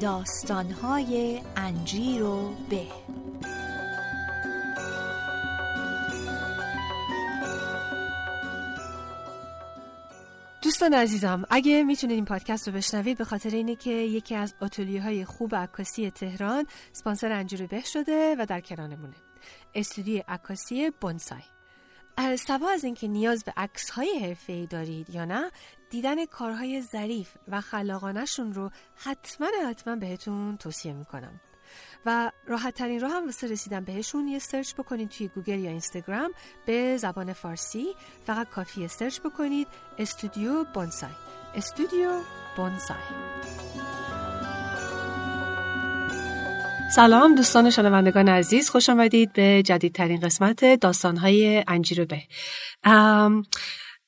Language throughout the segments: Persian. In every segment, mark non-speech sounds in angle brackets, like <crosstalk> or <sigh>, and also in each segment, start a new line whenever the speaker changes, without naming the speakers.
داستانهای انجیر و به.
دوستان عزیزم اگه می‌تونید این پادکست رو بشنوید به خاطر اینه که یکی از آتولیه های خوب عکاسی تهران سپانسر انجیر به شده و در کنارمونه. استودیو عکاسی بونسای. سوا از اینکه نیاز به عکس های حرفه دارید یا نه دیدن کارهای ظریف و خلاقانشون رو حتما حتما بهتون توصیه می‌کنم. و راحت ترین راه هم واسه رسیدن بهشون یه search بکنید توی گوگل یا اینستاگرام به زبان فارسی. فقط کافیه search بکنید استودیو بونسای. استودیو بونسای. سلام دوستان شنوندگان عزیز خوش آمدید به جدیدترین قسمت داستانهای انجیر به.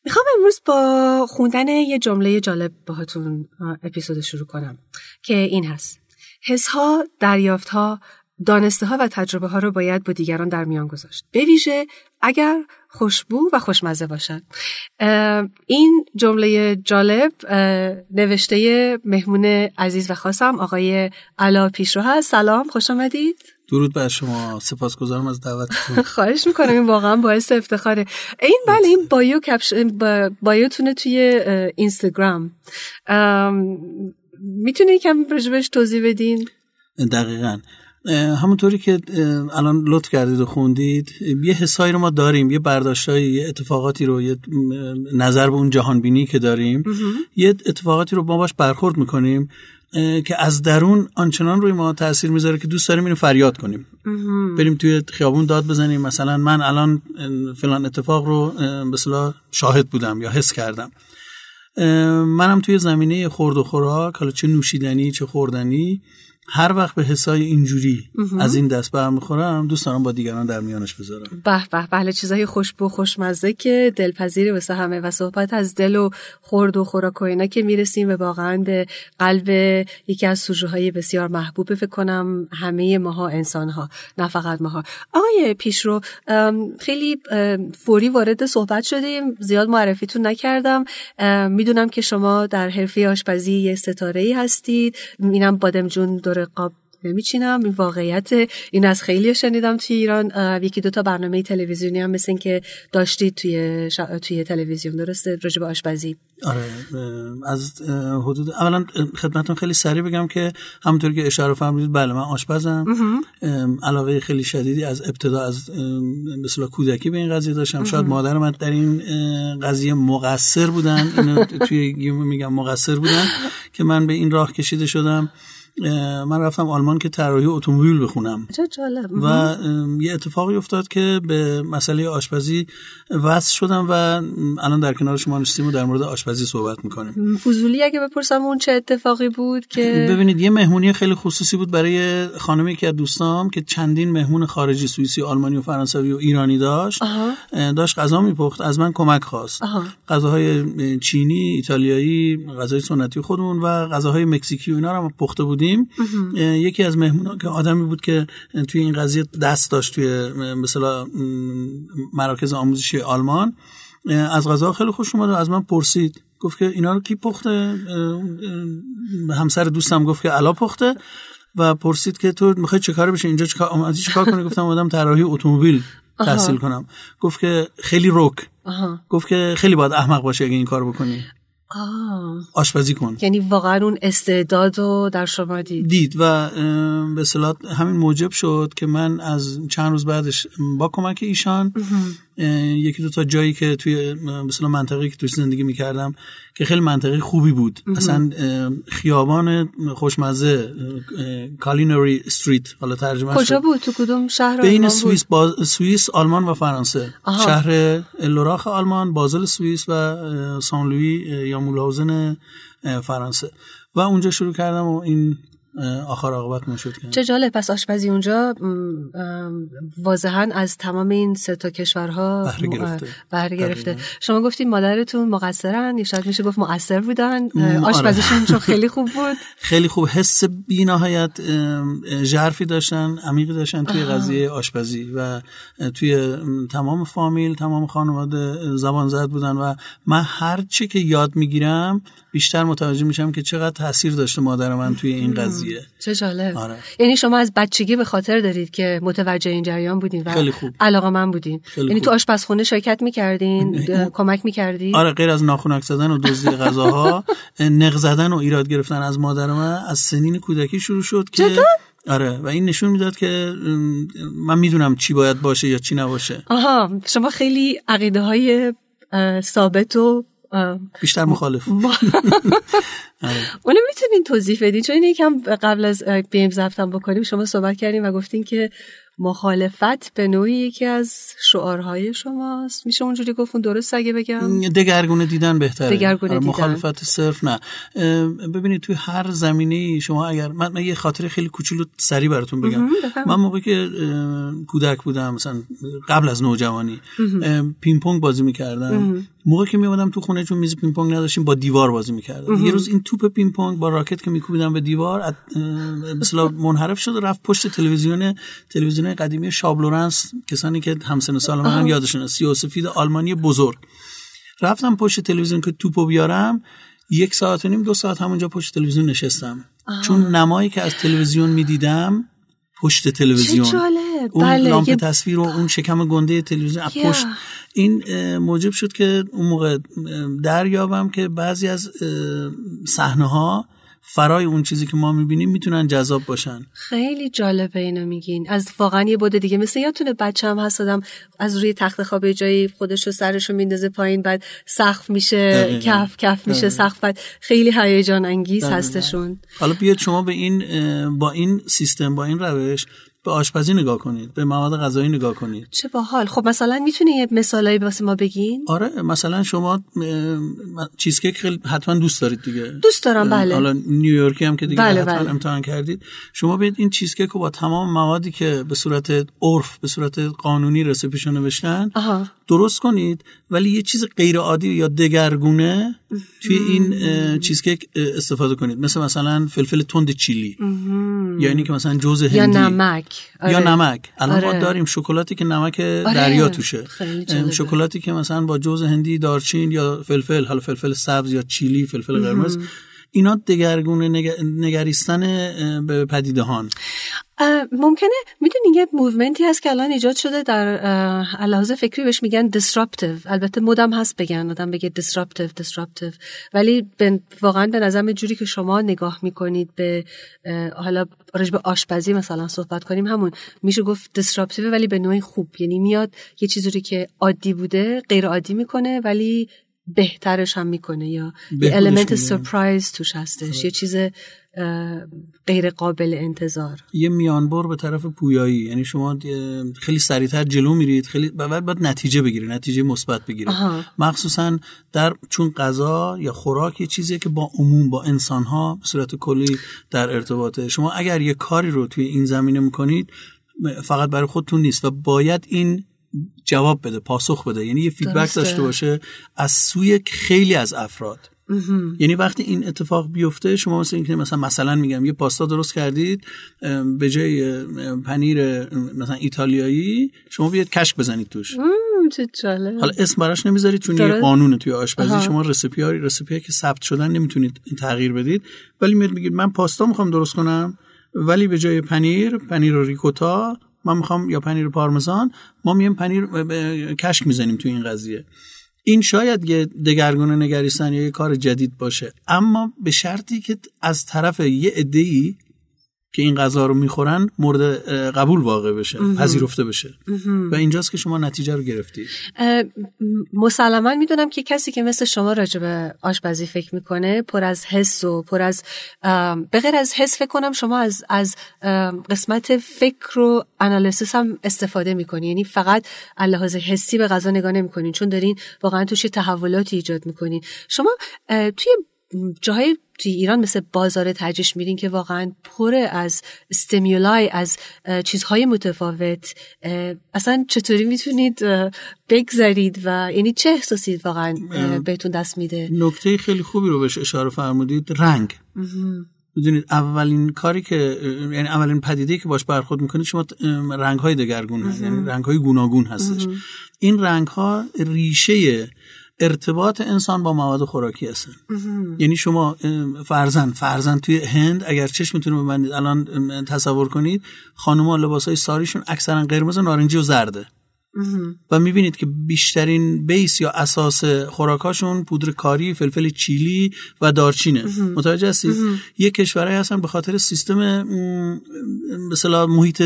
می‌خوام امروز با خوندن یه جمله جالب باهاتون اپیزود شروع کنم که این هست حسها، دریافتها، دانسته ها و تجربه ها رو باید با دیگران در میان گذاشت. به ویژه اگر خوشبو و خوشمزه باشد. این جمله جالب نوشته مهمون عزیز و خاصم آقای علا پیشرو هست. سلام خوش آمدید.
درود بر شما. سپاسگزارم از دعوتتون. <laughs>
خواهش می‌کنم. این واقعا باعث افتخاره. این بله این بایو کپشن بایوتونه توی اینستاگرام. می‌تونی کمی رجبش توضیح بدین؟
دقیقا. همونطوری که الان لطف کردید و خوندید یه حسایی رو ما داریم یه برداشتایی یه اتفاقاتی رو یه نظر به اون جهان بینی که داریم یه اتفاقاتی رو ما باش برخورد می‌کنیم. که از درون آنچنان روی ما تاثیر می‌ذاره که دوست داریم اینو فریاد کنیم. بریم توی خیابون داد بزنیم. مثلا من الان فلان اتفاق رو به شاهد بودم یا حس کردم. منم توی زمینه خورد و خوراک حالا چه نوشیدنی چه خوردنی. هر وقت به حسای اینجوری از این دست برمیخورم دوست دارم با دیگران در میانش بذارم.
به به بله چیزای خوشبو خوشمزه که دلپذیر واسه همه و صحبت از دل و خورد و خوراک و اینا که می‌رسیم و واقعا به قلب یکی از سوژه های بسیار محبوب فکر کنم همه ماها انسان ها نه فقط ماها. آقای پیشرو خیلی فوری وارد صحبت شدیم زیاد معرفیتون نکردم. می‌دونم که شما در حرفه آشپزی یه ستاره ای هستید. اینم بادم جون دور قاب نمیچینم. این واقعیت این از خیلی شنیدم توی ایران. یکی دو تا برنامه تلویزیونی هم مثل که داشتید توی توی تلویزیون. درسته؟ راجع به آشپزی.
آره از حدود اولا خدمتتون خیلی سریع بگم که همونطور که اشاره فرمودید بله من آشپزم. علاقه خیلی شدیدی از ابتدا از مثلا کودکی به این قضیه داشتم. شاید مادر من در این قضیه مقصر بودن. اینو توی میگم مقصر بودن که من به این راه کشیده شدم. من رفتم آلمان که طراحی اتومبیل بخونم.
جالب.
و یه اتفاقی افتاد که به مسئله آشپزی وصل شدم و الان در کنار شما نشستیم و در مورد آشپزی صحبت می‌کنیم.
فضولی اگه بپرسم اون چه اتفاقی بود که
ببینید یه مهمونی خیلی خصوصی بود برای خانمی که از دوستام که چندین مهمون خارجی سوئیسی آلمانی و فرانسوی و ایرانی داشت. داشت غذا میپخت از من کمک خواست. غذاهای چینی ایتالیایی غذای سنتی خودمون و غذاهای مکزیکی و اینا رو پخته بودیم یکی از مهمونا که آدمی بود که توی این قضیه دست داشت توی مثلا مراکز آموزشی آلمان. از غذا خیلی خوش اومد و از من پرسید. گفت که اینا رو کی پخته؟ همسر دوستم گفت که علا پخته. و پرسید که تو می‌خوای چه کار بشه اینجا چه کار کار کنی؟ گفتم آدم طراحی اتومبیل تحصیل کنم. گفت که خیلی روک گفت که خیلی باید احمق باشه اگه این کار بکنی. آشپزی کن.
یعنی واقعا اون استعداد رو در شما دید.
دید و به صلاح همین موجب شد که من از چند روز بعدش با کمک ایشان یکی دو تا جایی که توی مثلا منطقه که توی زندگی می‌کردم که خیلی منطقه خوبی بود. اصلا خیابان خوشمزه کالینوری استریت حالا ترجمه
کجا بود؟ تو کدوم شهر
بین سوئیس با... سوئیس آلمان و فرانسه. آها. شهر لوراخ آلمان بازل سوئیس و سان لویی یا مولهاوزن فرانسه. و اونجا شروع کردم و این آخر عاقبت نشد
چه جالب پس آشپزی اونجا واضحا از تمام این سه تا کشورها
بهره گرفته,
بهره گرفته. شما گفتید مادرتون مقصرن یا شاید میشه گفت مؤثر بودن. آشپزیشون چون خیلی خوب بود. <laughs>
خیلی خوب. حس بینهایت ژرفی داشتن عمیقی داشتن توی قضیه آشپزی و توی تمام فامیل تمام خانواده زبان زد بودن و من هر چی که یاد می‌گیرم بیشتر متوجه میشم که چقدر تاثیر داشته مادر من توی این قضیه. قضیه
چه جالب.
آره.
یعنی شما از بچگی به خاطر دارید که متوجه این جریان بودین و
خیلی خوب.
علاقه من بودین. یعنی تو آشپزخونه شرکت می‌کردین <laughs> کمک می‌کردین
آره غیر از ناخونک زدن و دزدی غذاها نق زدن و ایراد گرفتن از مادر من از سنین کودکی شروع شد که آره و این نشون می‌داد که من می‌دونم چی باید باشه یا چی نباشه.
آها شما خیلی عقیده های ثابت و
بیشتر مخالف.
آره. <laughs> اونو می‌تونین توضیح بدین؟ چون یکم قبل از بیم زفتم بکنیم شما صحبت کردیم و گفتین که مخالفت به نوعی یکی از شعارهای شماست. میشه اونجوری گفتون درست اگه بگم؟
دگرگونه دیدن بهتره.
دگرگونه دیدن.
مخالفت صرف نه. ببینید توی هر زمینه شما اگر من, من یه خاطره خیلی کوچولو سری براتون بگم. من موقعی که کودک بودم مثلا قبل از نوجوانی پینگ پونگ بازی می‌کردم. موقعی که میومدم تو خونه چون میز پینگ پونگ نداشتیم با دیوار بازی می‌کردم. یه روز این توپ پینگ پونگ با راکت که میکوبیدم به دیوار مثلا منحرف شد و رفت پشت تلویزیون تلویزیون قدیمی شاب لورنس کسانی که همسن سال من هم یادشون سفید آلمانی بزرگ. رفتم پشت تلویزیون که توپو بیارم یک ساعت و نیم دو ساعت همونجا پشت تلویزیون نشستم. آه. چون نمایی که از تلویزیون می‌دیدم پشت تلویزیون. اون
بله.
لامپ یه... تصویر و اون شکم گنده تلویزیون yeah. پشت. این موجب شد که اون موقع دریابم که بعضی از صحنه ها فرای اون چیزی که ما می‌بینیم می‌تونن جذاب باشن.
خیلی جالبه اینو میگین. از واقعا یه بوده دیگه. مثل یادتونه بچه هم هست آدم از روی تخت خواب جایی خودش رو سرش رو میندازه پایین بعد سقف میشه کف کف میشه سقف بعد خیلی هیجان انگیز هستشون.
حالا بیاد شما به این با این سیستم با این روش به آشپزی نگاه کنید به مواد غذایی نگاه کنید.
چه باحال. خب مثلا می‌تونی یه مثالایی واسه ما بگین؟
آره مثلا شما چیزکیک خیلی حتما دوست دارید دیگه.
دوست دارم بله.
حالا نیویورکی هم که دیگه
بله
حتما
بله.
امتحان کردید. شما بیاید این چیزکیک رو با تمام موادی که به صورت عرف به صورت قانونی رسیپیشو نوشتن
آها.
درست کنید ولی یه چیز غیر عادی یا دگرگونه توی این چیزکیک استفاده کنید. مثل مثلا فلفل تند چیلی. یا اینی که مثلا جوز هندی.
یا نمک
آره. یا نمک. الان آره. ما داریم شکلاتی که نمک
آره.
دریا توشه. شکلاتی که مثلا با جوز هندی دارچین یا فلفل حالا فلفل سبز یا چیلی فلفل قرمز اینا دگرگونه نگریستن به پدیدهان.
ممکنه می‌دونی یه movement ی هست که الان ایجاد شده در لحاظ فکری بهش میگن disruptive. البته مدام هست بگن آدم بگه disruptive disruptive. ولی واقعا به نظرم جوری که شما نگاه می‌کنید به حالا راجع به آشپزی مثلا صحبت کنیم همون میشه گفت disruptive ولی به نوعی خوب. یعنی میاد یه چیزی که عادی بوده غیر عادی می‌کنه ولی بهترش هم می‌کنه یا یه المنت سرپرایز توش هستش یه چیز غیر قابل انتظار.
یه میانبر به طرف پویایی یعنی شما خیلی سریعتر جلو میرید خیلی بعد باید نتیجه بگیرید نتیجه مثبت بگیرید مخصوصا در چون غذا یا خوراک یه چیزیه که با عموم با انسان ها به صورت کلی در ارتباطه. شما اگر یه کاری رو توی این زمینه می‌کنید فقط برای خودتون نیست و باید این جواب بده پاسخ بده. یعنی یه فیدبک داشته باشه از سوی خیلی از افراد. یعنی وقتی این اتفاق بیفته شما مثل اینکه مثلا مثلا میگم یه پاستا درست کردید به جای پنیر مثلا ایتالیایی شما بیاید کشک بزنید توش. حالا اسم براش نمی‌ذارید چون یه قانونه توی آشپزی. شما رسیپی ها رسیپی که ثبت شدن نمی‌تونید تغییر بدید. ولی میاد میگید من پاستا می‌خوام درست کنم ولی به جای پنیر پنیر ریکوتا من می‌خوام یا پنیر پارمزان ما میایم پنیر کشک می‌زنیم تو این قضیه. این شاید یه دگرگونه نگریستن یا یه کار جدید باشه اما به شرطی که از طرف یه عده‌ای که این غذا رو می‌خورن مورد قبول واقع بشه پذیرفته بشه. و اینجاست که شما نتیجه رو گرفتید
مسلما می‌دونم که کسی که مثل شما راجع به آشپزی فکر می‌کنه پر از حس و پر از به غیر از حس فکر کنم شما از از قسمت فکر و انالیسیس هم استفاده می‌کنی. یعنی فقط لحاظ حسی به غذا نگاه نمی‌کنین چون دارین واقعا توش تحولاتی ایجاد می‌کنین. شما توی جاهای توی ایران مثل بازار تجریش میرین که واقعا پر از استیمولای از چیزهای متفاوت اصلا چطوری می‌تونید بگذارید و یعنی چه احساسی واقعا بهتون دست میده؟
نکته خیلی خوبی رو بهش اشاره فرمودید رنگ. می‌دونید اولین کاری که یعنی اولین پدیده که باش برخورد می‌کنید شما رنگ های دگرگون هست. یعنی رنگ های گوناگون هستش. این رنگ ها ریشه ارتباط انسان با مواد خوراکی هستن. یعنی شما فرزن فرزن توی هند اگر چشمتون رو ببندید الان تصور کنید خانوما لباسای ساریشون اکثرا قرمز و نارنجی و زرده. و می‌بینید که بیشترین بیس یا اساس خوراکاشون پودر کاری، فلفل چیلی و دارچینه. متوجه هستید؟ یه کشورهایی هستن به خاطر سیستم مثلا محیط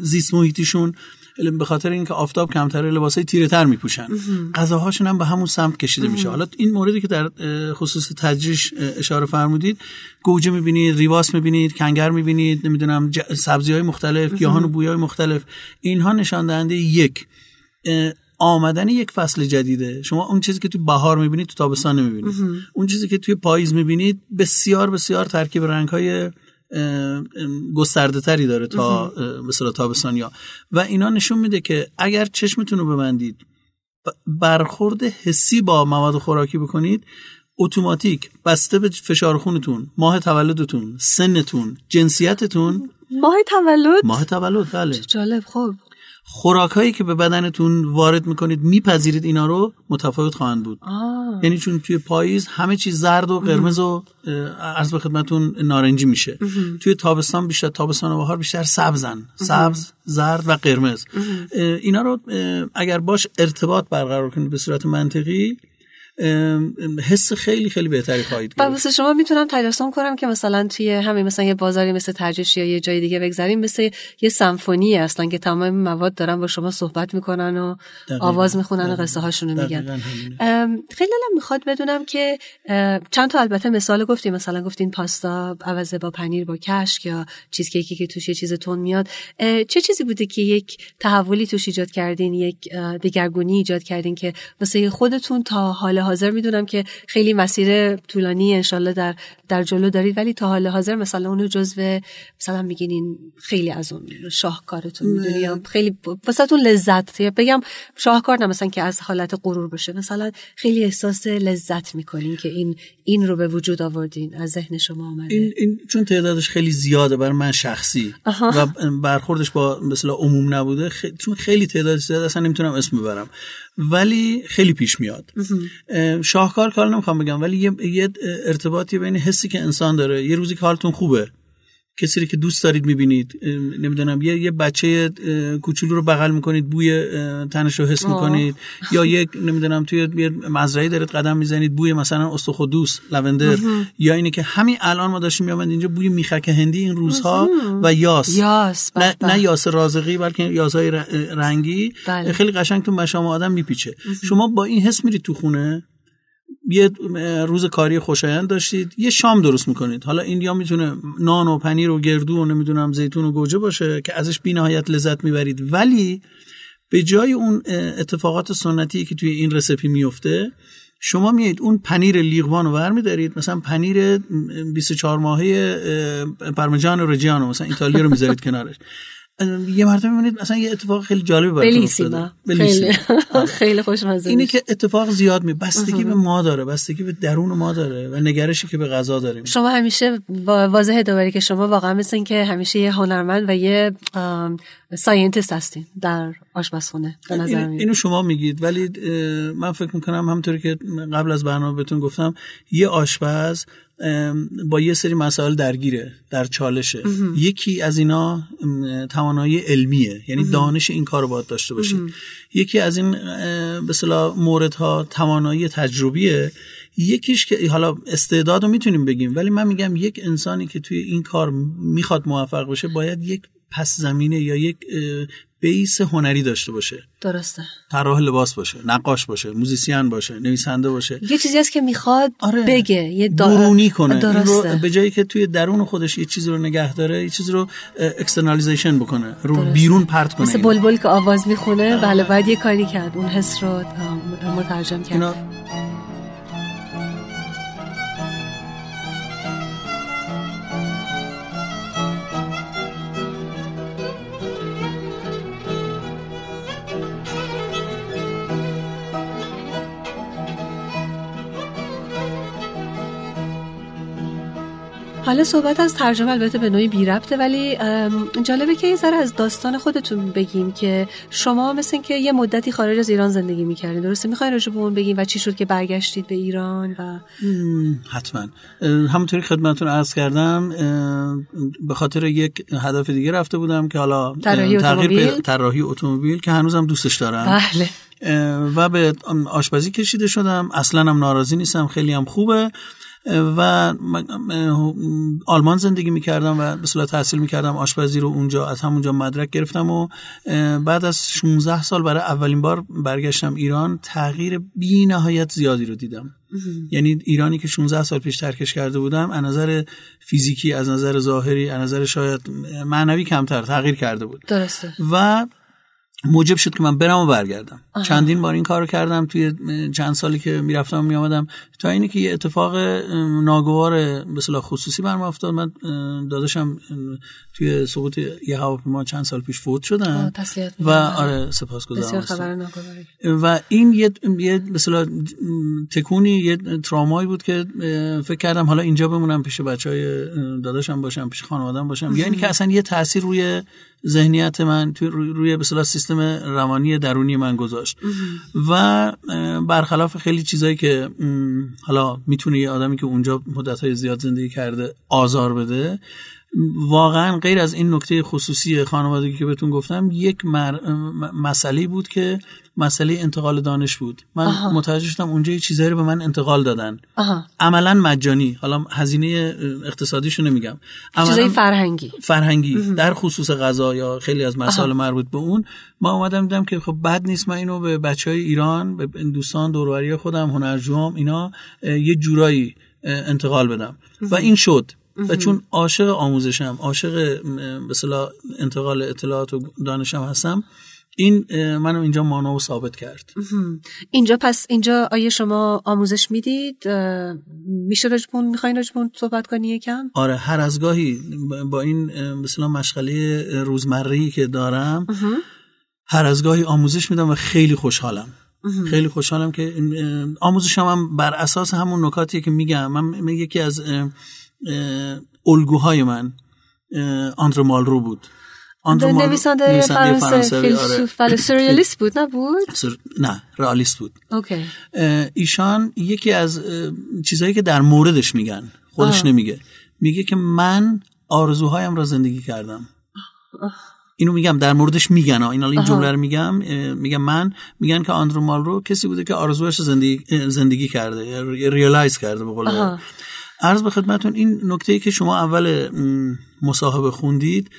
زیست محیطیشون به خاطر اینکه آفتاب کمتره لباسای تیره تر میپوشن غذاهاشون هم به همون سمت کشیده میشه. حالا این موردی که در خصوص تجریش اشاره فرمودید گوجه می‌بینید ریواس می‌بینید کنگر می‌بینید نمی‌دونم سبزی های مختلف گیاهان و بویای مختلف اینها نشان دهنده یک آمدن یک فصل جدیده. شما اون چیزی که توی بهار می‌بینید تو تابستان نمی‌بینید. اون چیزی که توی پاییز می‌بینید بسیار بسیار ترکیب رنگ های گسترده تری داره تا مثلا تابستانیا. و اینا نشون میده که اگر چشمتون رو ببندید برخورد حسی با مواد خوراکی بکنید اتوماتیک بسته به فشار خونتون ماه تولدتون سنتون جنسیتتون.
ماه تولد؟
ماه تولد بله.
جالب. خب
خوراکایی که به بدنتون وارد می‌کنید میپذیرید اینا رو متفاوت خواهند بود. آه. یعنی چون توی پاییز همه چیز زرد و قرمز و عرض به خدمتون نارنجی میشه. توی تابستان بیشتر تابستان و بهار بیشتر سبزن سبز زرد و قرمز. اینا رو اگر باش ارتباط برقرار کنید به صورت منطقی حس خیلی خیلی بهتری خواهید
گرفت. واسه شما می‌تونم تجسم کنم که مثلا توی همین مثلا یه بازاری مثل ترجش یا یه جای دیگه بگذاریم مثل یه سمفونی اصلا که تمام مواد دارن با شما صحبت می‌کنن و آواز می‌خونن و قصه هاشونو میگن. خیلی دلم می‌خواد بدونم که چند تا البته مثال گفتیم. مثلا گفتین پاستا عوض با پنیر با کشک یا چیز کیکی که توش یه چیز تون میاد. چه چیزی بوده که یک تحولی توش ایجاد کردین یک دگرگونی ایجاد کردین که واسه خودتون تا حال حاضر می‌دونم که خیلی مسیر طولانی انشالله در در جلو دارید ولی تا حال حاضر مثلا اونو جزو مثلا میگین خیلی از اون شاهکارتون می‌دونی خیلی واسهتون لذت بگم شاهکار نه مثلا که از حالت غرور بشه مثلا خیلی احساس لذت می‌کنین که این این رو به وجود آوردین از ذهن شما آمده.
این, این چون تعدادش خیلی زیاده برای من شخصی و برخوردش با مثلا عموم نبوده چون خیلی تعداد زیاد اصلا نمی‌تونم اسم ببرم ولی خیلی پیش میاد. شاهکار کار نمی‌خوام بگم ولی یه, یه ارتباطی بین حسی که انسان داره. یه روزی که حالتون خوبه. کسی رو که دوست دارید می‌بینید. نمی‌دونم یه یه بچه کوچولو رو بغل می‌کنید بوی تنش رو حس می‌کنید. یا یک نمی‌دونم توی یه مزرعه دارید قدم می‌زنید بوی مثلا استخودوس لوندر یا اینه که همین الان ما داشتیم میامد اینجا بوی میخک هندی این روزها و یاس.
یاس
نه, نه یاس رازقی بلکه یاسای رنگی. بله. خیلی قشنگ تو مشام آدم میپیچه. شما با این حس میرید تو خونه؟ یه روز کاری خوشایند داشتید یه شام درست می‌کنید. حالا این یا می‌تونه نان و پنیر و گردو و نمی‌دونم زیتون و گوجه باشه که ازش بی نهایت لذت می‌برید. ولی به جای اون اتفاقات سنتی که توی این رسپی میفته شما میایید اون پنیر لیغوان رو برمیدارید. مثلا پنیر 24 ماهه پرمجان رجیانو مثلا ایتالیا رو می‌ذارید کنارش. یه مرتبه می‌بینید مثلا یه اتفاق خیلی جالبی براتون
خیلی. <laughs> خیلی خوشمزه.
اینه که اتفاق زیاد می بستگی به ما داره بستگی به درون ما داره و نگرشی که به غذا داریم.
شما همیشه واضحه دوباره که شما واقعا مثل که همیشه یه هنرمند و یه scientist هستین در آشپزخونه به نظر
اینو شما میگید ولی من فکر می‌کنم همونطوری که قبل از برنامه بهتون گفتم یه آشپز با یه سری مسائل درگیره در چالشه. یکی از اینا توانایی علمیه یعنی دانش این کار رو باید داشته باشید یکی از این به موردها توانایی تجربیه. یکیش که حالا استعداد رو می‌تونیم بگیم ولی من میگم یک انسانی که توی این کار می‌خواد موفق بشه باید یک پس زمینه یا یک بیس هنری داشته باشه.
درسته.
طراح لباس باشه نقاش باشه موزیسین باشه نویسنده باشه.
یه چیزی هست که می‌خواد آره. بگه یه
درونی کنه. درسته. به جایی که توی درون خودش یه چیزی رو نگه داره یه چیزی رو externalization بکنه رو بیرون پرت کنه
مثل بلبل که آواز می‌خونه بله باید یه کاری کرد اون حس رو مترجم کرد. حالا صحبت از ترجمه البته به نوعی بی ربطه ولی جالبه که یه ذره از داستان خودتون بگیم که شما مثل که یه مدتی خارج از ایران زندگی می‌کردین درسته؟ می‌خواین راجع به اون بگیم و چی شد که برگشتید به ایران و
حتما. همونطوری خدمتتون عرض کردم به خاطر یک هدف دیگه رفته بودم که حالا
تغییر
طراحی اتومبیل که هنوزم دوستش دارم.
بله.
و به آشپزی کشیده شدم. اصلا هم ناراضی نیستم. خیلی هم خوبه. و آلمان زندگی می‌کردم و به صلاح تحصیل می‌کردم. آشپزی رو اونجا از همونجا مدرک گرفتم و بعد از 16 سال برای اولین بار برگشتم ایران تغییر بی نهایت زیادی رو دیدم. یعنی ایرانی که 16 سال پیش ترکش کرده بودم از نظر فیزیکی از نظر ظاهری از نظر شاید معنوی کمتر تغییر کرده بود.
درسته.
و موجب شد که من برم و برگردم. چندین بار این کار کردم. توی چند سالی که می‌رفتم و میامدم تا اینی که یه اتفاق ناگوار به خصوصی برم افتاد. من داداشم توی سقوط یه هواپیما چند سال پیش فوت شدن. و آره سپاسگزارم. و این یه یه مثلا تکونی یه ترامایی بود که فکر کردم حالا اینجا بمونم پیش بچهای داداشم باشم پیش خانوادم باشم. یعنی که اصلا یه تاثیر روی ذهنیت من توی روی به سیستم روانی درونی من گذاشت و برخلاف خیلی چیزایی که حالا می‌تونه یه آدمی که اونجا مدت زیاد زندگی کرده آزار بده واقعا غیر از این نکته خصوصی خانوادگی که بهتون گفتم یک. مسئله بود که مسئله انتقال دانش بود. من آها. متوجه شدم اونجا یه چیزایی رو به من انتقال دادن. عملا مجانی. حالا هزینه اقتصادیشو نمیگم.
چیزای فرهنگی.
فرهنگی. در خصوص غذا یا خیلی از مسائل مربوط به اون ما اومدم دیدم که خب بد نیست من اینو به بچه های ایران به دوستان دوروری خودم هنرجوام اینا یه جورایی انتقال بدم. و این شد. و چون عاشق آموزشم عاشق مثلا انتقال اطلاعات و دانشم هستم این منو اینجا مانا و ثابت کرد.
اینجا پس اینجا آیا شما آموزش می‌دید؟ میشه رجبون می‌خواین رجبون صحبت کنی یکم؟
آره هر از گاهی با این مثلا مشغله روزمره که دارم هر از گاهی آموزش میدم و خیلی خوشحالم. خیلی خوشحالم که آموزشم هم بر اساس همون نکاتی که میگم. من یکی از الگوهای من آندر مالرو بود.
آندر نویسنده فرانسه فیلسوف آره. سریالیست بود نبود
نه رئالیست بود.
اوکی.
ایشان یکی از چیزهایی که در موردش میگن خودش نمیگه. میگه که من آرزوهایم را زندگی کردم. اینو میگم در موردش میگن این این جمله رو میگم میگم من میگن که آندرو مالرو کسی بوده که آرزوهاش زندگی زندگی کرده ریالایز کرده به قول عرض به خدمتون این نکته ای که شما اول مصاحبه خوندید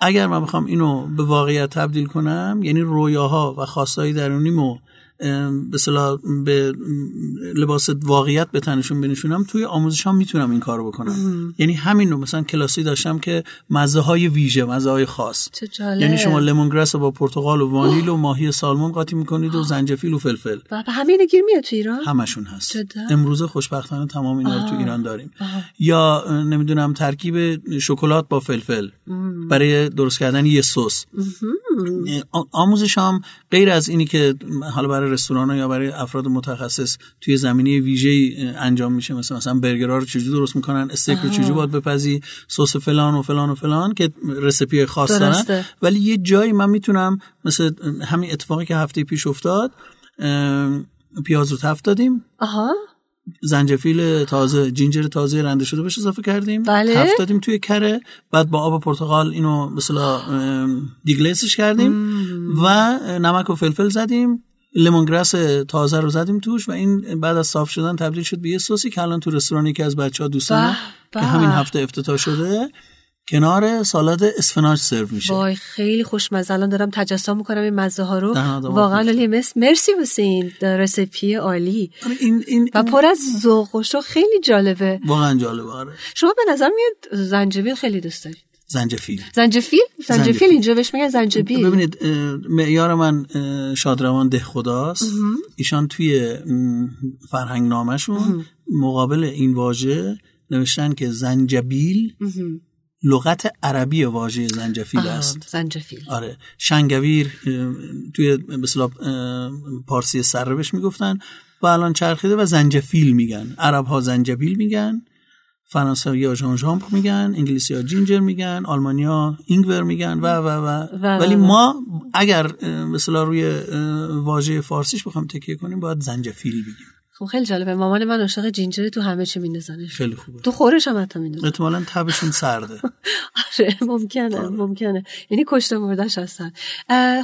اگر من بخوام اینو به واقعیت تبدیل کنم یعنی رویاها و خواستهای درونیمو به به لباس واقعیت به تنشون بنشونم توی آموزش ها می‌تونم این کارو بکنم. یعنی همین رو مثلا کلاسی داشتم که مزه های ویژه مزه های خاص یعنی شما لیمونگراس با پرتقال و وانیل و ماهی سالمون قاطی می‌کنید و زنجفیل و فلفل.
و همین گیر میاد تو ایران؟
همشون هست. امروزه خوشبختانه تمام اینا رو تو ایران داریم. یا نمی‌دونم ترکیب شکلات با فلفل. برای درست کردن یه سس. آموزش هم غیر از اینی که حالا برای رستوران یا برای افراد متخصص توی زمینه ویژه انجام میشه. مثلا مثلا برگرها رو چجوری درست می‌کنن؟ استیک رو چجوری باید بپزی؟ سس فلان و فلان و فلان که رسیپی خاص دارن. ولی یه جایی من می‌تونم مثل همین اتفاقی که هفته پیش افتاد پیاز رو تفت دادیم.
آها.
زنجفیل تازه جینجر تازه رنده شده بهش اضافه کردیم.
بله.
تفت دادیم توی کره. بعد با آب پرتقال اینو مثلا دیگلیسش کردیم و نمک و فلفل زدیم. لیمونگراس تازه رو زدیم توش و این بعد از صاف شدن تبدیل شد به یه سوسی که الان تو رستورانی که از بچه ها دوستانه که همین هفته افتتاح شده. کنار سالاد اسفناج سرو میشه.
وای خیلی خوشمزه. الان دارم تجسم می‌کنم این مزه ها رو. واقعا مس مرسی واسه این رسیپی عالی.
آره، این این
و پر از ذوق و خیلی جالبه.
واقعا جالبه آره.
شما به نظر میاد زنجبیل خیلی دوست دارید.
زنجفیل.
زنجفیل؟ زنجفیل اینجا بهش میگن زنجبیل.
ببینید معیار من شادروان ده خداست. ایشان توی فرهنگ نامشون مقابل این واژه نوشتن که زنجبیل لغت عربی واژه زنجفیل است.
زنجفیل.
آره. شنگویر توی مثلا پارسی سره بهش می‌گفتن. و الان چرخیده و زنجفیل میگن. عرب ها زنجبیل میگن. فرانسوی ها ژان ژامپ میگن انگلیسی ها جینجر میگن آلمانیا اینگور میگن و و و, ولی ما اگر مثلا روی واژه فارسیش بخوام تکیه کنیم باید زنجفیل بگیم.
خب خیلی جالبه. مامان من عاشق جینجر تو همه چی میندازنش.
خیلی خوبه.
تو خورش هم حتی میندازن
احتمالاً تبشون سرده. <laughs>
آره ممکنه آره. ممکنه. یعنی کشته مردش هستن.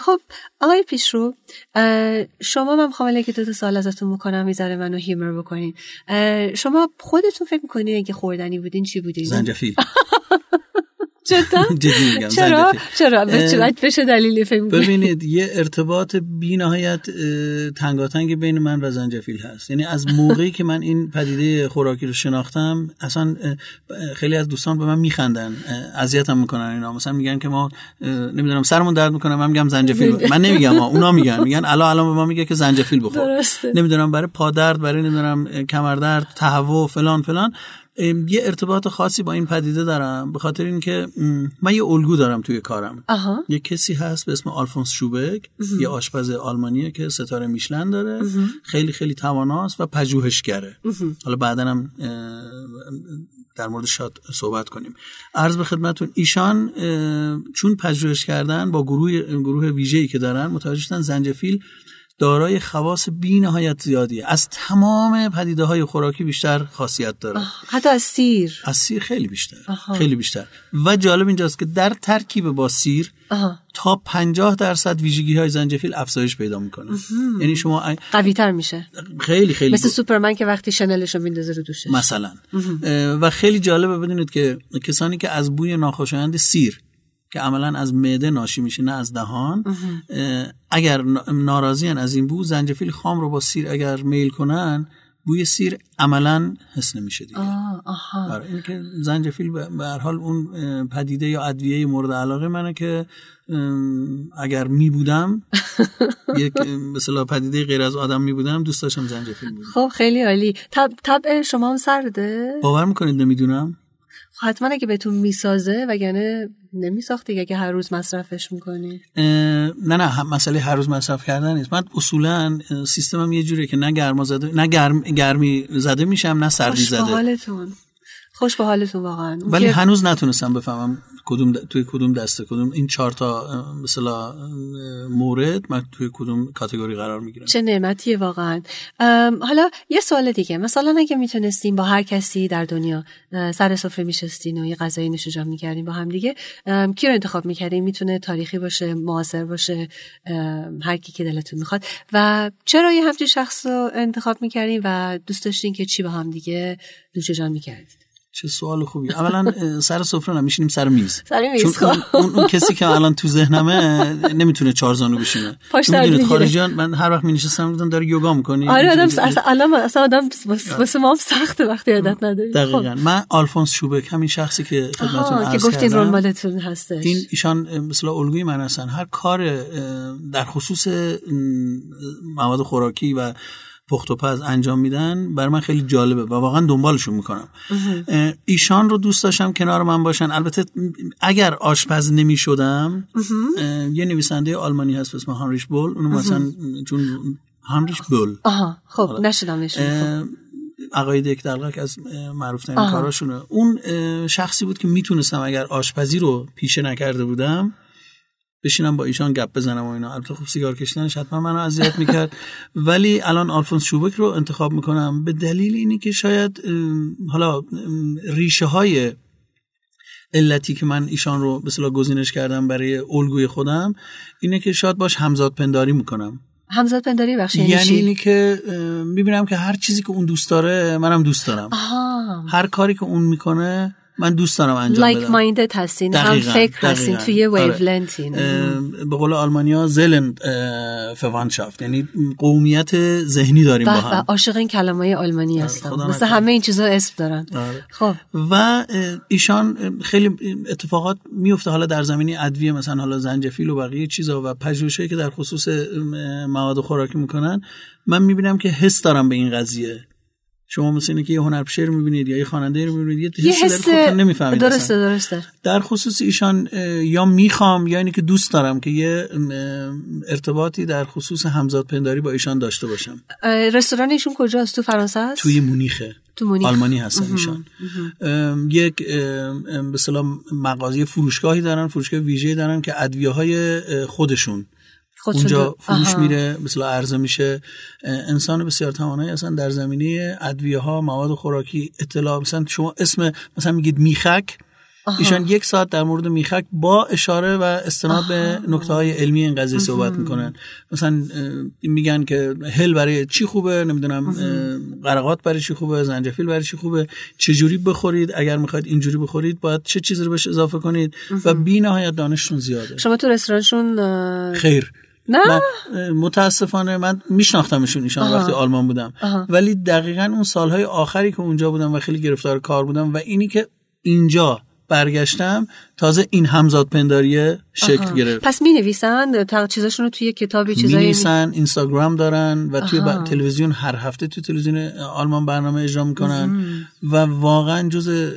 خب آقای پیشرو شما من می‌خوام که دو تا سال ازتون می‌کنم می‌ذاره منو هیمر بکنین. شما خودتون فکر می‌کنین اگه خوردنی بودین چی بودین؟
زنجفیل. <laughs> <laughs>
جدا
میگم
چرا؟ چرا؟ بشه دلیلی فکر
ببینید یه ارتباط بی نهایت تنگاتنگ بین من و زنجفیل هست. یعنی از موقعی که من این پدیده خوراکی رو شناختم اصلا خیلی از دوستان به من میخندن اذیتم می‌کنن اینا. مثلا میگن که ما نمی‌دونم سرمون درد می‌کنه من میگم زنجفیل من نمیگم اونا میگن. میگن الان الان به ما میگه که زنجفیل بخور. نمی‌دونم برای پادرد برای نمی‌دونم کمردرد تهوع فلان فلان. یه ارتباط خاصی با این پدیده دارم به خاطر اینکه من یه الگو دارم توی کارم. یه کسی هست به اسم آلفونس شوبک یه آشپز آلمانیه که ستاره میشلن داره. خیلی خیلی تواناست و پژوهشگره. حالا بعدا هم در مورد شاد صحبت کنیم. عرض به خدمتون ایشان چون پژوهش کردن با گروه گروه ویژه‌ای که دارن متوجه شدن زنجفیل دارای خواص بی نهایت زیادیه. از تمام پدیده های خوراکی بیشتر خاصیت داره.
حتی از سیر.
از سیر خیلی بیشتر. خیلی بیشتر. و جالب اینجاست که در ترکیب با سیر تا 50 درصد ویژگی های زنجفیل افزایش پیدا می‌کنه. یعنی شما
قوی تر میشه.
خیلی خیلی
مثل سوپرمن که وقتی شنلش رو میندازه رو دوشش.
مثلا. و خیلی جالبه بدونید که کسانی که از بوی ناخوشایند سیر که عملا از معده ناشی میشه نه از دهان. اگر ناراضی از این بو زنجفیل خام رو با سیر اگر میل کنن بوی سیر عملا حس نمیشه دیگه.
آها.
آره این که زنجفیل به هر حال اون پدیده یا ادویه مورد علاقه منه که اگر می بودم <laughs> یک مثلا پدیده غیر از آدم می بودم دوست داشتم زنجفیل بودم.
خب خیلی عالی. تب شما هم سرده؟
باور می‌کنید نمی‌دونم.
حتما اگه بهتون می‌سازه وگرنه نمیساخت دیگه که هر روز مصرفش می‌کنی.
نه نه مسئله هر روز مصرف کردن نیست. من اصولا سیستمم یه جوریه که نه گرما زده نه گرم، گرمی زده میشم نه سردی زده.
حالتون خوش به حالتون واقعا.
ولی هنوز نتونستم بفهمم کدوم توی کدوم دسته کدوم این چهار تا مثلا مورد من توی کدوم کاتگوری قرار می‌گیرم.
چه نعمتیه واقعا. حالا یه سوال دیگه. مثلا اگه می‌تونستیم با هر کسی در دنیا سر سفره میشستین و یه غذای نوش می‌کردین با هم دیگه کی رو انتخاب می‌کردین؟ می‌تونه تاریخی باشه معاصر باشه هر کی که دلتون می‌خواد. و چرا یه همچین شخص رو انتخاب می‌کردین و دوست داشتین که چی با هم دیگه نوش جان می‌کردین؟
چه سوال خوبی. اولا سر سفره نمیشینیم سر میز.
سر میز
چون اون, اون, کسی که الان تو ذهنمه نمی‌تونه چهار زانو بشینه. می‌دونید خارجیان من هر وقت می‌نشستم می‌گفتم داره یوگا می‌کنی؟
آره آدم اصلا الان اصلا آدم واسه ما سخته وقتی عادت نداری.
دقیقاً. خب. من آلفونس شوبک همین شخصی که خدمتتون عرض
که گفتین رول مالتون هستش.
این ایشان مثلا الگوی من هستن. هر کار در خصوص مواد خوراکی و پخت و پز انجام میدن بر من خیلی جالبه و واقعا دنبالشون می‌کنم. ایشان رو دوست داشتم کنار من باشن. البته اگر آشپز نمی‌شدم یه نویسنده آلمانی هست اسم هانریش بول اونو مثلا چون هانریش بول.
آها خب نشدم
عقاید یک دلقک از معروف ترین کاراشونه. اون شخصی بود که می‌تونستم اگر آشپزی رو پیشه نکرده بودم بشینم با ایشان گپ بزنم و اینا. البته خب سیگار کشیدنش حتما منو اذیت می‌کرد. <laughs> ولی الان آلفونس شوبک رو انتخاب می‌کنم به دلیل اینی که شاید حالا ریشه های علتی که من ایشان رو به گزینش کردم برای الگوی خودم اینه که شاید باش همزاد پنداری می‌کنم.
همزاد پنداری بخش
یعنی, یعنی اینی که می‌بینم که هر چیزی که اون دوست داره منم دوست دارم. هر کاری که اون می‌کنه من دوست دارم انجام
بدم. like-minded هستین هم فکر هستین توی ویولنتین آره.
به قول آلمانیا زلند فوانشافت. یعنی قومیت ذهنی داریم با هم.
عاشق این کلمه آلمانی آره، هستم. مثل همه این چیزا اسم دارن.
آره. خب. و ایشان خیلی اتفاقات میفته. حالا در زمینی ادویه مثلا حالا زنجفیل و بقیه چیزا و پژوهشی که در خصوص مواد خوراکی می‌کنن من می‌بینم که حس دارم به این قضیه. شما مثل اینه که یه هنرپیشه رو می‌بینید یا یه خواننده رو می‌بینید
یه حس نمی‌فهمید درسته درسته.
در خصوص ایشان یا می‌خوام یا اینی که دوست دارم که یه ارتباطی در خصوص همزاد پنداری با ایشان داشته باشم.
رستوران ایشون کجاست؟ تو فرانسه است
توی مونیخه آلمانی هستن ایشان. یک به مغازه فروشگاهی دارن فروشگاه ویژه دارن که ادویه های خودشون اونجا فروش میره مثلا عرضه میشه. انسان بسیار توانایی هستن. در زمینه ادویه ها مواد خوراکی اطلاع مثلا شما اسم مثلا میگید میخک. ایشان یک ساعت در مورد میخک با اشاره و استناد به نکته های علمی این قضیه صحبت می‌کنن. مثلا میگن که هل برای چی خوبه؟ نمی‌دونم قرقات برای چی خوبه؟ زنجفیل برای چی خوبه؟ چجوری بخورید؟ اگر می‌خواید اینجوری بخورید باید چه چیزی رو بهش اضافه کنید؟ و بی نهایت دانششون زیاده.
شما تو رستورانشون
خیر.
نه.
من متاسفانه من میشناختمشون ایشان وقتی آلمان بودم. ولی دقیقا اون سالهای آخری که اونجا بودم و خیلی گرفتار کار بودم و اینی که اینجا برگشتم تازه این همزاد پنداریه شکل گرفت.
پس می نویسن چیزاشون رو توی کتابی چیزایی
می نویسن اینستاگرام دارن و توی تلویزیون هر هفته توی تلویزیون آلمان برنامه اجرا می‌کنن. و واقعا جز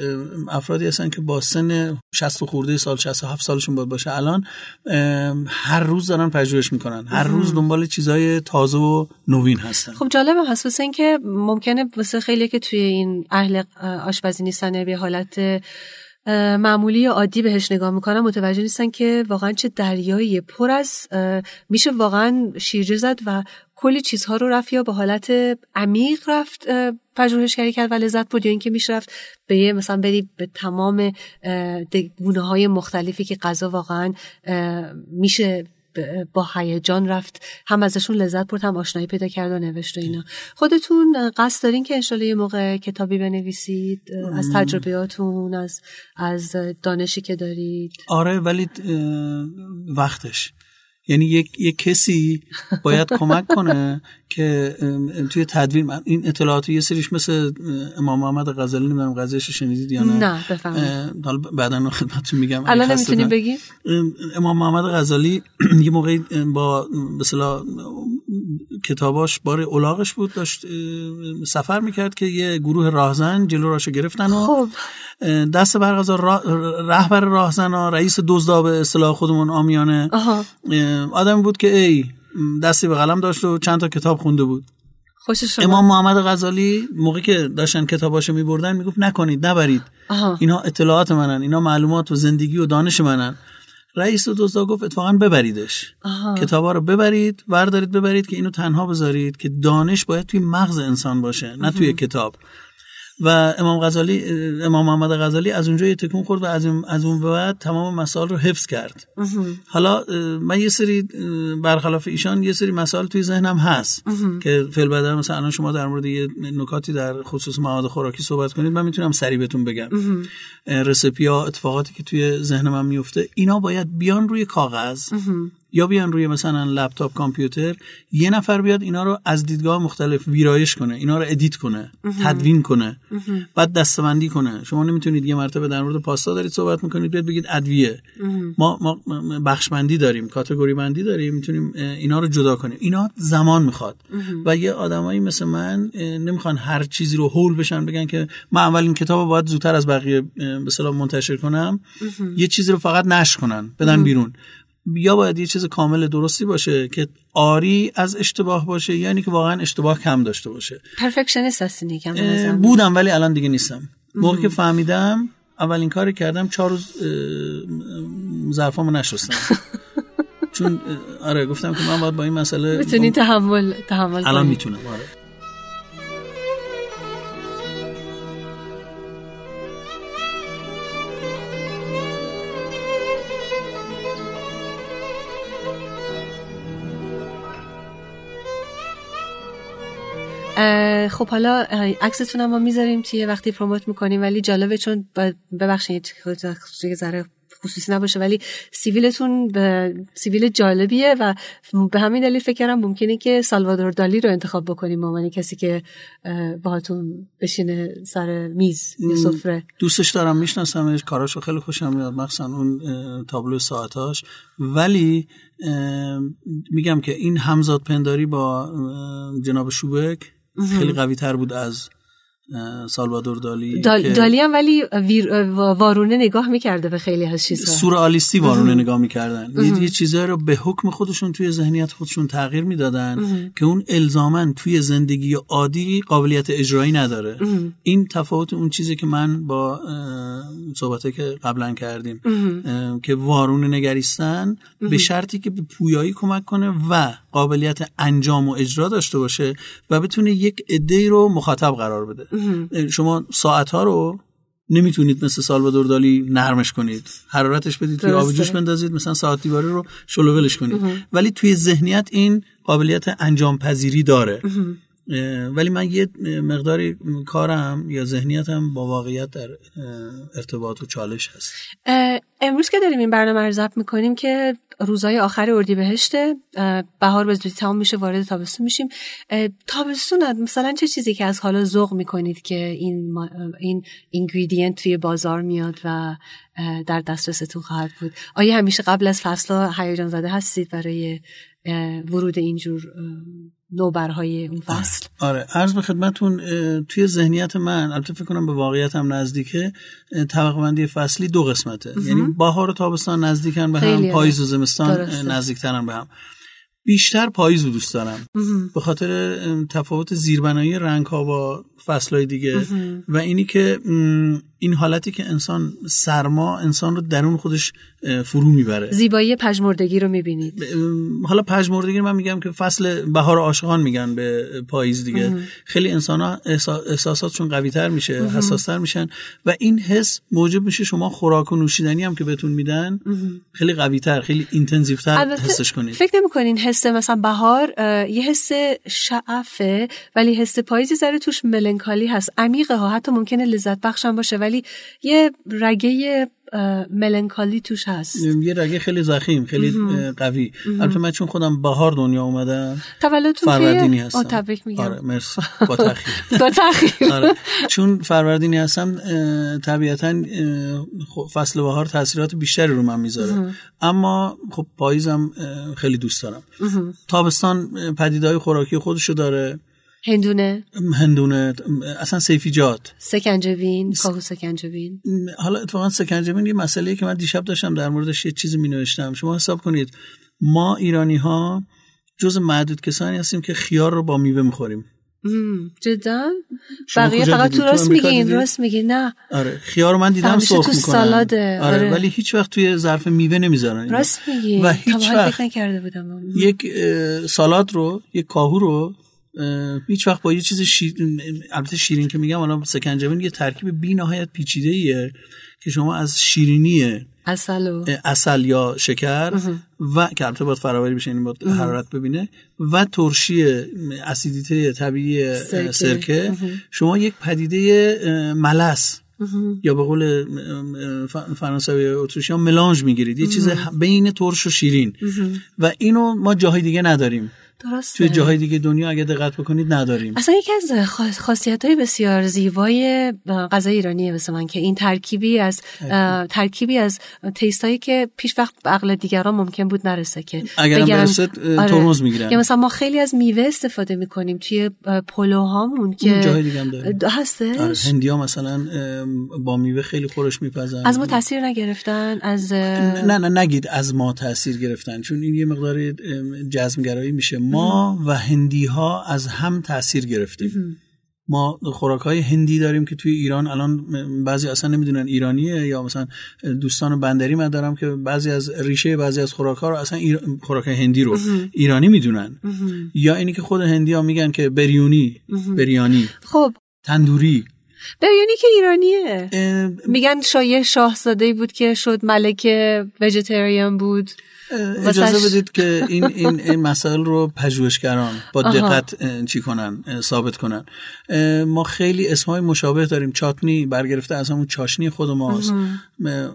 افرادی هستن که با سن 60 خورده سال 67 سالشون باید باشه. الان هر روز دارن پژوهش می‌کنن. هر روز دنبال چیزای تازه و نوین هستن.
خب جالبه هست واسه اینکه ممکنه واسه خیلی که توی این اهل آشپزی نیستن به حالت معمولی یا عادی بهش نگاه می‌کنن متوجه نیستن که واقعا چه دریایی پر از میشه واقعا شیرجه زد و کلی چیزها رو رفت یا به حالت عمیق رفت پژوهشگری کرد و لذت بود یا اینکه میشه رفت به یه مثلا بری به تمام گونه های مختلفی که غذا واقعا میشه با هیجان رفت. هم ازشون لذت برد هم آشنایی پیدا کرد و نوشت و اینا. خودتون قصد دارین که انشالله یه موقع کتابی بنویسید از تجربیاتون از از دانشی که دارید؟
آره ولی وقتش. یعنی یک, یک کسی باید کمک کنه که توی تدوین این اطلاعات یه سریش مثل امام محمد غزالی نمی‌دونم قضیهش شنیدید یا
نه؟ نه بفهمید
حالا بعدا خدمتتون میگم
الان نمی‌تونیم بگیم؟
امام محمد غزالی <clears throat> یه موقعی با مثلا کتاباش بار اولاغش بود داشت سفر می‌کرد که یه گروه راهزن جلو راشو گرفتن و
خب.
دست برغذا رهبر راهزن ها رئیس دزدا به اصطلاح خودمون آمیانه. آدمی بود که ای دستی به قلم داشت و چند تا کتاب خونده بود.
خوشش
امام محمد غزالی موقعی که داشتن کتاباشو میبردن می‌گفت نکنید نبرید. اینا اطلاعات منن اینا معلومات و زندگی و دانش منن. رئیس دزدا گفت اتفاقا ببریدش. کتابا رو ببرید وردارید ببرید که اینو تنها بذارید که دانش باید توی مغز انسان باشه نه توی کتاب. و امام غزالی امام محمد غزالی از اونجا یه تکون خورد و از اون از اون بعد تمام مسائل رو حفظ کرد. حالا من یه سری برخلاف ایشان یه سری مسائل توی ذهنم هست که فعل مثلا الان شما در مورد یه نکاتی در خصوص مواد خوراکی صحبت کنید من می‌تونم سریع بهتون بگم. recipe ها اتفاقاتی که توی ذهن من میفته اینا باید بیان روی کاغذ. یا بیان روی مثلا لپتاپ کامپیوتر یه نفر بیاد اینا رو از دیدگاه مختلف ویرایش کنه اینا رو edit کنه تدوین کنه بعد دسته‌بندی کنه. شما نمی‌تونید یه مرتبه در مورد پاستا دارید صحبت می‌کنید بیاد بگید ادویه. ما ما بخش بندی داریم category بندی داریم می‌تونیم اینا رو جدا کنیم. اینا زمان می‌خواد. و یه آدمایی مثل من نمی‌خوان هر چیزی رو هول بشن بگن که من اولین کتاب باید زودتر از بقیه به منتشر کنم. یه چیزی رو فقط نشر کنن بدن بیرون. یا باید یه چیز کامل درستی باشه که آری از اشتباه باشه یعنی که واقعا اشتباه کم داشته باشه.
پرفکشنیست هستی
بودم ولی الان دیگه نیستم. موقعی که فهمیدم اولین کاری کردم چهار روز ظرفامو نشستم. <laughs> چون آره گفتم که من باید با این مسئله
می‌تونی تحمل تحمل
الان می‌تونم. آره.
خب حالا عکستون هم ما می‌ذاریم توی وقتی پروموت می‌کنیم ولی جالبه چون ببخشید یه ذره خصوصی نباشه ولی سیویلتون به سیویل جالبیه و به همین دلیل فکر کردم ممکنه که سالوادور دالی رو انتخاب بکنیم عنوان کسی که باهاتون بشینه سر میز یا سفره.
دوستش دارم میشناسمش کاراشو خیلی خوشم میاد مخصوصا اون تابلو ساعتاش. ولی میگم که این همزاد پنداری با جناب شوبک خیلی قوی تر بود از سالوادور دالی
دال... دالی هم ولی وارونه نگاه می‌کرده به خیلی از چیزها.
سورئالیستی وارونه نگاه می‌کردن. یه چیزایی رو به حکم خودشون توی ذهنیت خودشون تغییر می‌دادن که اون الزامن توی زندگی عادی قابلیت اجرایی نداره. این تفاوت اون چیزی که من با صحبته که قبلا کردیم که وارونه نگریستن به شرطی که به پویایی کمک کنه و قابلیت انجام و اجرا داشته باشه و بتونه یک عده رو مخاطب قرار بده. شما ساعت ها رو نمی‌تونید مثل سالوادور دالی نرمش کنید. حرارتش بدید توی آب جوش بندازید مثلا ساعت دیواری رو شلوولش کنید. ولی توی ذهنیت این قابلیت انجام پذیری داره ولی من یه مقداری کارم یا ذهنیتم با واقعیت در ارتباط و چالش هست.
امروز که داریم این برنامه رو ضبط می‌کنیم که روزای آخر اردیبهشته بهار به زودی تمام میشه وارد تابستون میشیم. تابستون مثلا چه چیزی که از حالا ذوق می‌کنید که این این اینگریدینت توی بازار میاد و در دسترستون خواهد بود؟ آیا همیشه قبل از فصل هیجان زده هستید برای ورود اینجور نوبرهای اون فصل.
آره. عرض به خدمتون توی ذهنیت من البته فکر کنم به واقعیت هم نزدیکه طبقه بندی فصلی دو قسمته. یعنی بهار و تابستان نزدیکن به هم پاییز و زمستان نزدیکترن به هم. بیشتر پاییز رو دوست دارم. به خاطر تفاوت زیربنایی رنگ ها با فصلهای دیگه و اینی که این حالتی که انسان سرما انسان رو درون خودش فرو می‌بره.
زیبایی پژمردگی رو می‌بینید.
حالا پژمردگی من میگم که فصل بهار عاشقان میگن به پاییز دیگه. خیلی انسان ها احساساتشون قوی تر میشه حساستر میشن و این حس موجب میشه شما خوراک و نوشیدنی هم که بهتون میدن خیلی قوی تر خیلی intensive تر حسش کنید.
فکر نمی‌کنین حس مثلا بهار یه حس شعفه ولی حس پاییزی ذره توش melancholy هست. عمیقه ها. حتی ممکنه لذت بخشم باشه ولی یه رگه melancholy توش هست.
یه رگه خیلی ضخیم خیلی قوی. البته من چون خودم بهار دنیا اومدم
تولدتون
فروردینی هستم.
تبریک میگم.
آره مرسی. با تاخیر <laughs>
با تاخیر <laughs>
آره. چون فروردینی هستم طبیعتا فصل بهار تاثیرات بیشتری رو من می‌ذاره. اما خب پاییزم خیلی دوست دارم. تابستان پدیدهای خوراکی خودشو داره.
هندونه.
هندونه اصلا سیفیجات
سکنجبین کاهو سکنجبین.
حالا اتفاقا سکنجبین یه مسئله که من دیشب داشتم در موردش یه چیزی می نوشتم شما حساب کنید ما ایرانی ها جز معدود کسانی هستیم که خیار رو با میوه می‌خوریم.
جدا؟ بقیه فقط تو راست میگین راست میگین نه.
آره خیار من دیدم سرخ می‌کنن.
سالاده
آره. آره. ولی هیچ وقت توی ظرف میوه نمی‌ذارن.
راست میگین. و هیچ وقت نکرده بودم.
یک سالاد رو یک کاهو رو هیچ وقت با یه چیز شیر... البته شیرین که میگم الان سکنجبین یه ترکیب بی نهایت پیچیده ایه که شما از شیرینی
اصل و...
اصل یا شکر و که البته باید فراوری بشه این باید حرارت ببینه و ترشی اسیدیته طبیعی سرکه, سرکه. شما یک پدیده ملس یا به قول فرانسوی اتریشی ها ملانج می‌گیرید. یه چیز بین ترش و شیرین. و اینو ما جاهای دیگه نداریم.
درسته.
توی جاهای دیگه دنیا اگه دقت بکنید نداریم.
اصلا یکی از خاصیت های بسیار زیبای غذای ایرانیه مثل من که این ترکیبی از ترکیبی از تیستایی که پیش وقت عقل دیگران ممکن بود نرسه که
اگر برسه ترمز می‌گیرن.
یا مثلا ما خیلی از میوه استفاده می‌کنیم توی پلوهامون که
جای دیگه هم داره
هستش؟
آره. هندیا مثلا با میوه خیلی خورش میپزن.
از ما تاثیر نگرفتن از
نه نه نگید از ما تاثیر گرفتن. چون این یه مقدار جزمگرایی میشه. ما و هندی ها از هم تاثیر گرفتیم. ما خوراک های هندی داریم که توی ایران الان بعضی اصلا نمی‌دونن ایرانیه یا مثلا دوستان بندری من دارم که بعضی از ریشه بعضی از خوراک ها رو اصلا ایر... خوراک هندی رو ایرانی می‌دونن. یا اینی که خود هندی ها میگن که بریونی بریانی.
خب.
تندوری.
بریانی که ایرانیه. میگن شایه شاهزاده بود که شد ملک وجتریان بود.
اجازه بدید که این این این مسائل رو پژوهشگران با دقت چی کنن ثابت کنن. ما خیلی اسمای مشابه داریم. چاتنی برگرفته از همون چاشنی خود ماست.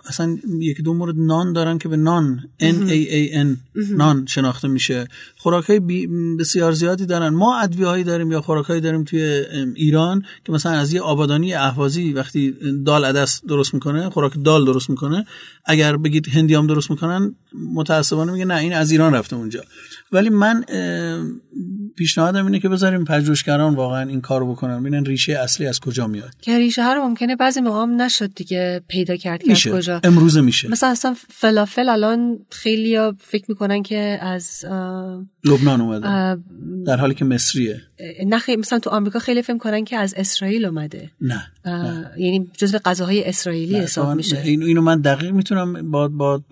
اصلا یکی دو مورد نان دارن که به نان N A A N نان شناخته میشه. خوراک های بسیار زیادی دارن. ما ادویه هایی داریم یا خوراک هایی داریم توی ایران که مثلا از یه آبادانی اهوازی وقتی دال عدس درست می‌کنه خوراک دال درست می‌کنه. اگر بگید هندیام درست می‌کنن متاسفانه میگه نه این از ایران رفته اونجا. ولی من پیشنهادم اینه که بذاریم پژوهشگران واقعا این کارو بکنن. ببینن ریشه اصلی از کجا میاد.
که ریشه ها رو ممکنه بعضی موقع نشد دیگه پیدا کرد
که از
کجا.
امروزه میشه.
مثلا اصلا فلافل الان خیلی فکر می‌کنن که از
لبنان اومده. در حالی که مصریه.
نه خیلی مثلا تو آمریکا خیلی فکر کنن که از اسرائیل اومده.
نه,
یعنی جزو غذاهای اسرائیلی حساب میشه.
اینو من دقیق می‌تونم با با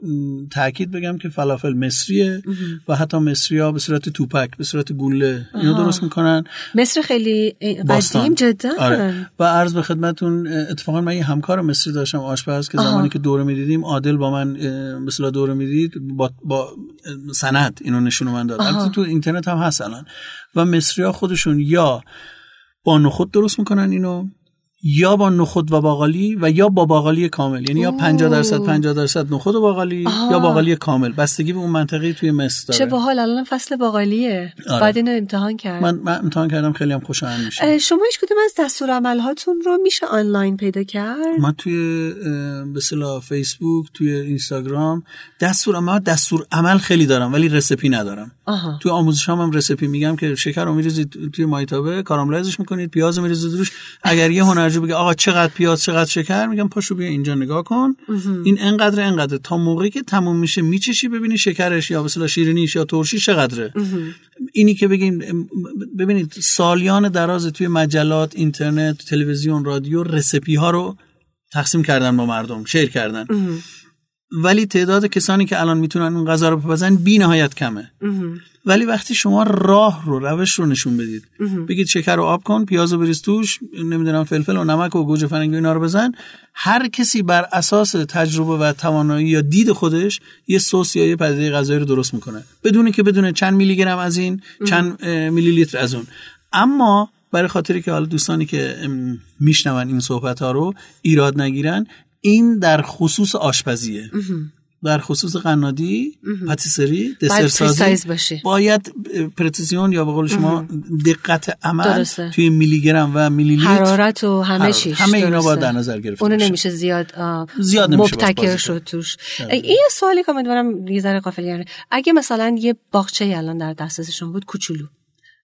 تاکید بگم که فلافل مصریه و حتی مصری ها به صورت توپک به صورت گوله اینو درست می‌کنن.
مصر خیلی قدیم جدا.
آره. و عرض به خدمتون اتفاقا من یه همکار مصری داشتم آشپز که زمانی که دوره می‌دیدیم عادل با من مثلا دوره می‌دید با, با سند اینو نشون من داد. البته تو اینترنت هم هست الان. و مصری ها خودشون یا با نخود درست می‌کنن اینو یا با نخود و باقالی و یا با باقالی کامل. یعنی یا 50 درصد 50 درصد نخود و باقالی یا باقالی کامل. بستگی به اون منطقه توی مصر داره.
چه باحال. الان فصل باقالیه. آره. بعد اینو امتحان کرد.
من, من امتحان کردم. خیلی هم خوشایند میشه
شما هیچ کدوم از دستور عمل هاتون رو میشه آنلاین پیدا کرد؟
من توی به فیسبوک توی اینستاگرام دستور عمل دستور عمل خیلی دارم ولی رسپی ندارم. آها. توی آموزشام هم رسپی میگم که شکر رو میریزید توی مایتابه کاراملایزش می‌کنید پیاز میریزید روش. اگر یه هنر هنرجو بگه آقا چقدر پیاز چقدر شکر میگم پاشو بیا اینجا نگاه کن. این انقدر انقدر تا موقعی که تموم میشه میچشی ببینی شکرش یا مثلا شیرینیش یا ترشی چقدره. اینی که بگیم ببینید سالیان دراز توی مجلات اینترنت تلویزیون رادیو رسپی ها رو تقسیم کردن با مردم شیر کردن. ولی تعداد کسانی که الان می‌تونن اون غذا رو بپزن بی نهایت کمه. ولی وقتی شما راه رو روش رو نشون بدید بگید شکر رو آب کن پیاز رو بریز توش نمی‌دونم فلفل و نمک و گوجه فرنگی اینا رو بزن. هر کسی بر اساس تجربه و توانایی یا دید خودش یه سس یا یه پدیده غذایی رو درست می‌کنه. بدون که بدونه چند میلی گرم از این چند میلی لیتر از اون. اما برای خاطری که حالا دوستانی که میشنون این صحبت ها رو ایراد نگیرن این در خصوص آشپزیه. در خصوص قنادی پاتیسری دسر سازی باید پرتیزیون یا به قول شما دقت عمل توی میلی گرم و میلی لیتر
حرارت و همه چیش
همه اینا باید در نظر گرفته
اونو نمیشه زیاد
زیاد
نمیشه مبتکر شد توش. این سوالی که امیدوارم یه ذره غافل اگه مثلا یه باغچه الان در دسترس شما بود کوچولو.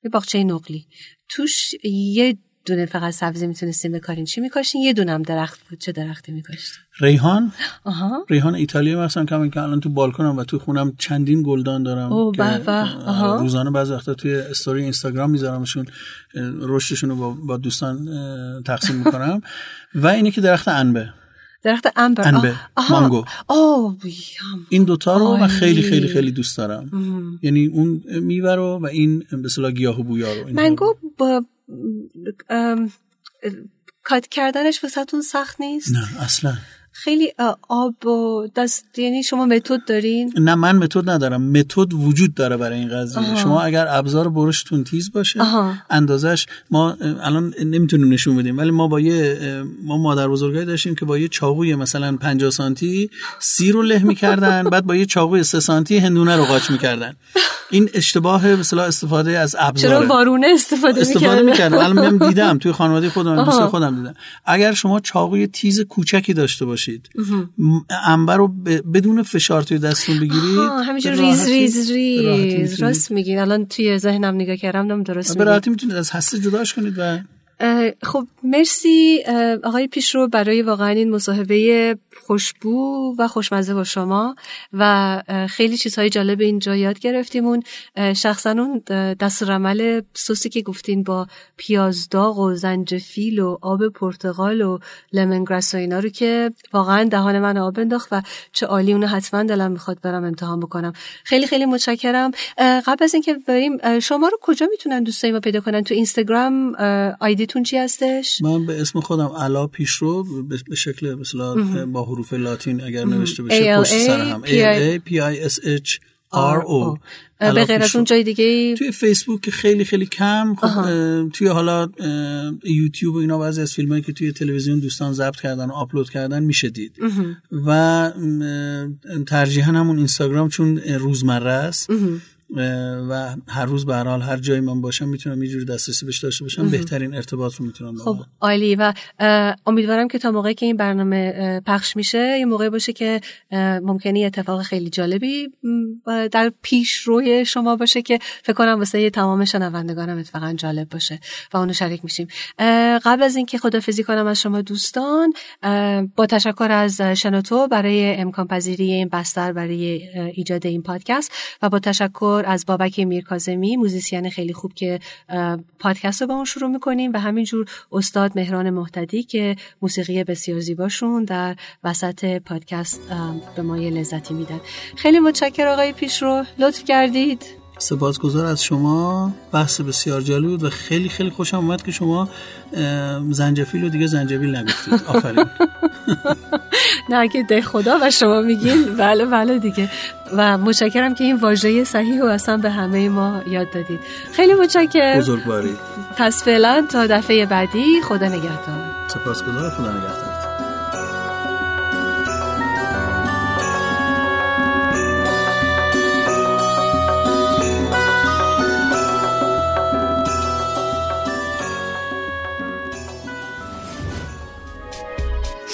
یه باغچه نقلی. توش یه دونه فقط سبزی می‌تونستیم بکارین. چی میکاشین؟ یه دونم درخت بود. چه درختی میکاشتین
ریحان؟ آها. ریحان ایتالیا مثلا کم که الان تو بالکنم و تو خونم چندین گلدان دارم
او که
روزانه بعضی وقتا توی استوری اینستاگرام میذارمشون رشدشون رو با, با دوستان تقسیم می‌کنم. <laughs> و اینه که درخت انبه.
درخت انبر
انبه مانگو.
آه
این دوتا رو من خیلی خیلی خیلی دوست دارم. یعنی اون میوه رو و این به اصطلاح گیاه و بویا رو.
مانگو با کات کردنش واسهتون سخت نیست؟
نه اصلا.
خیلی آب و دست یعنی شما متد دارین؟
نه من متد ندارم. متد وجود داره برای این قضیه. شما اگر ابزار برشتون تیز باشه اندازش ما الان نمی‌تونیم نشون بدیم ولی ما با یه ما مادر بزرگایی داشتیم که با یه چاقوی مثلا 50 سانتی سیر رو له می‌کردن بعد با یه چاقوی 3 سانتی هندونه رو قاچ می‌کردن. این اشتباه مثلا استفاده از ابزار
چرا وارونه استفاده
استفاده می‌کردم الان دیدم توی خانواده خودم دوست خودم دیدم. اگر شما چاقوی تیز کوچکی داشته باشید انبه رو بدون فشار توی دستتون بگیرید.
همینجور ریز ریز ریز. راست میگین الان توی ذهنم نگاه کردم درست
به راحتی می‌تونید از هسته جداش کنید و
خب مرسی آقای پیشرو برای واقعا این مصاحبه خوشبو و خوشمزه با شما و خیلی چیزهای جالب اینجا یاد گرفتیم اون شخصا اون دستور عمل سوسی که گفتین با پیازداغ و زنجفیل و آب پرتقال و لمنگرس و اینا رو که واقعا دهان من آب انداخت و چه عالی اونو حتما دلم می‌خواد برم امتحان بکنم. خیلی خیلی متشکرم. قبل از اینکه بریم شما رو کجا می‌تونن دوستای ما پیدا کنن؟ تو اینستاگرام آیدیتون چی هستش؟
من به اسم خودم علا پیشرو به شکل مثلا با حروف لاتین اگر نوشته بشه پشت سر هم. A P I S H R O.
به غیر از اون جای دیگه
توی فیسبوک خیلی خیلی کم خب توی حالا یوتیوب و اینا بعضی از فیلمایی که توی تلویزیون دوستان ضبط کردن و آپلود کردن میشه دید. و ترجیحاً همون اینستاگرام چون روزمره است. و هر روز به حال هر جایی من باشم می‌تونم یه جور دسترسی بهش داشته باشم بهترین ارتباط رو می‌تونم
خب عالی. و امیدوارم که تا موقعی که این برنامه پخش میشه یه موقع باشه که ممکنه اتفاق خیلی جالبی در پیش روی شما باشه که فکر کنم واسه تمام شنوندگانم اتفاقا جالب باشه و اونو شریک میشیم. قبل از اینکه خدافزی کنم از شما دوستان با تشکر از شنوتو برای امکان پذیری این بستر برای ایجاد این پادکست و با تشکر از بابک میرکازمی موزیسین خیلی خوب که پادکست رو با اون شروع می‌کنیم و همینجور استاد مهران محتدی که موسیقی بسیار زیباشون در وسط پادکست به ما یه لذتی میدن. خیلی متشکر آقای پیش رو لطف کردید.
سپاسگزار از شما. بحث بسیار جالب بود و خیلی خیلی خوشم اومد که شما زنجفیل و دیگه زنجبیل نگفتید. آفرین. <laughs>
نه که ده خدا و شما میگین بله بله دیگه. و متشکرم که این واژه صحیح و اصلا به همه ما یاد دادید. خیلی متشکرم.
بزرگواری.
پس فعلا تا دفعه بعدی خدا نگهدار.
سپاسگزار خدا نگهدار.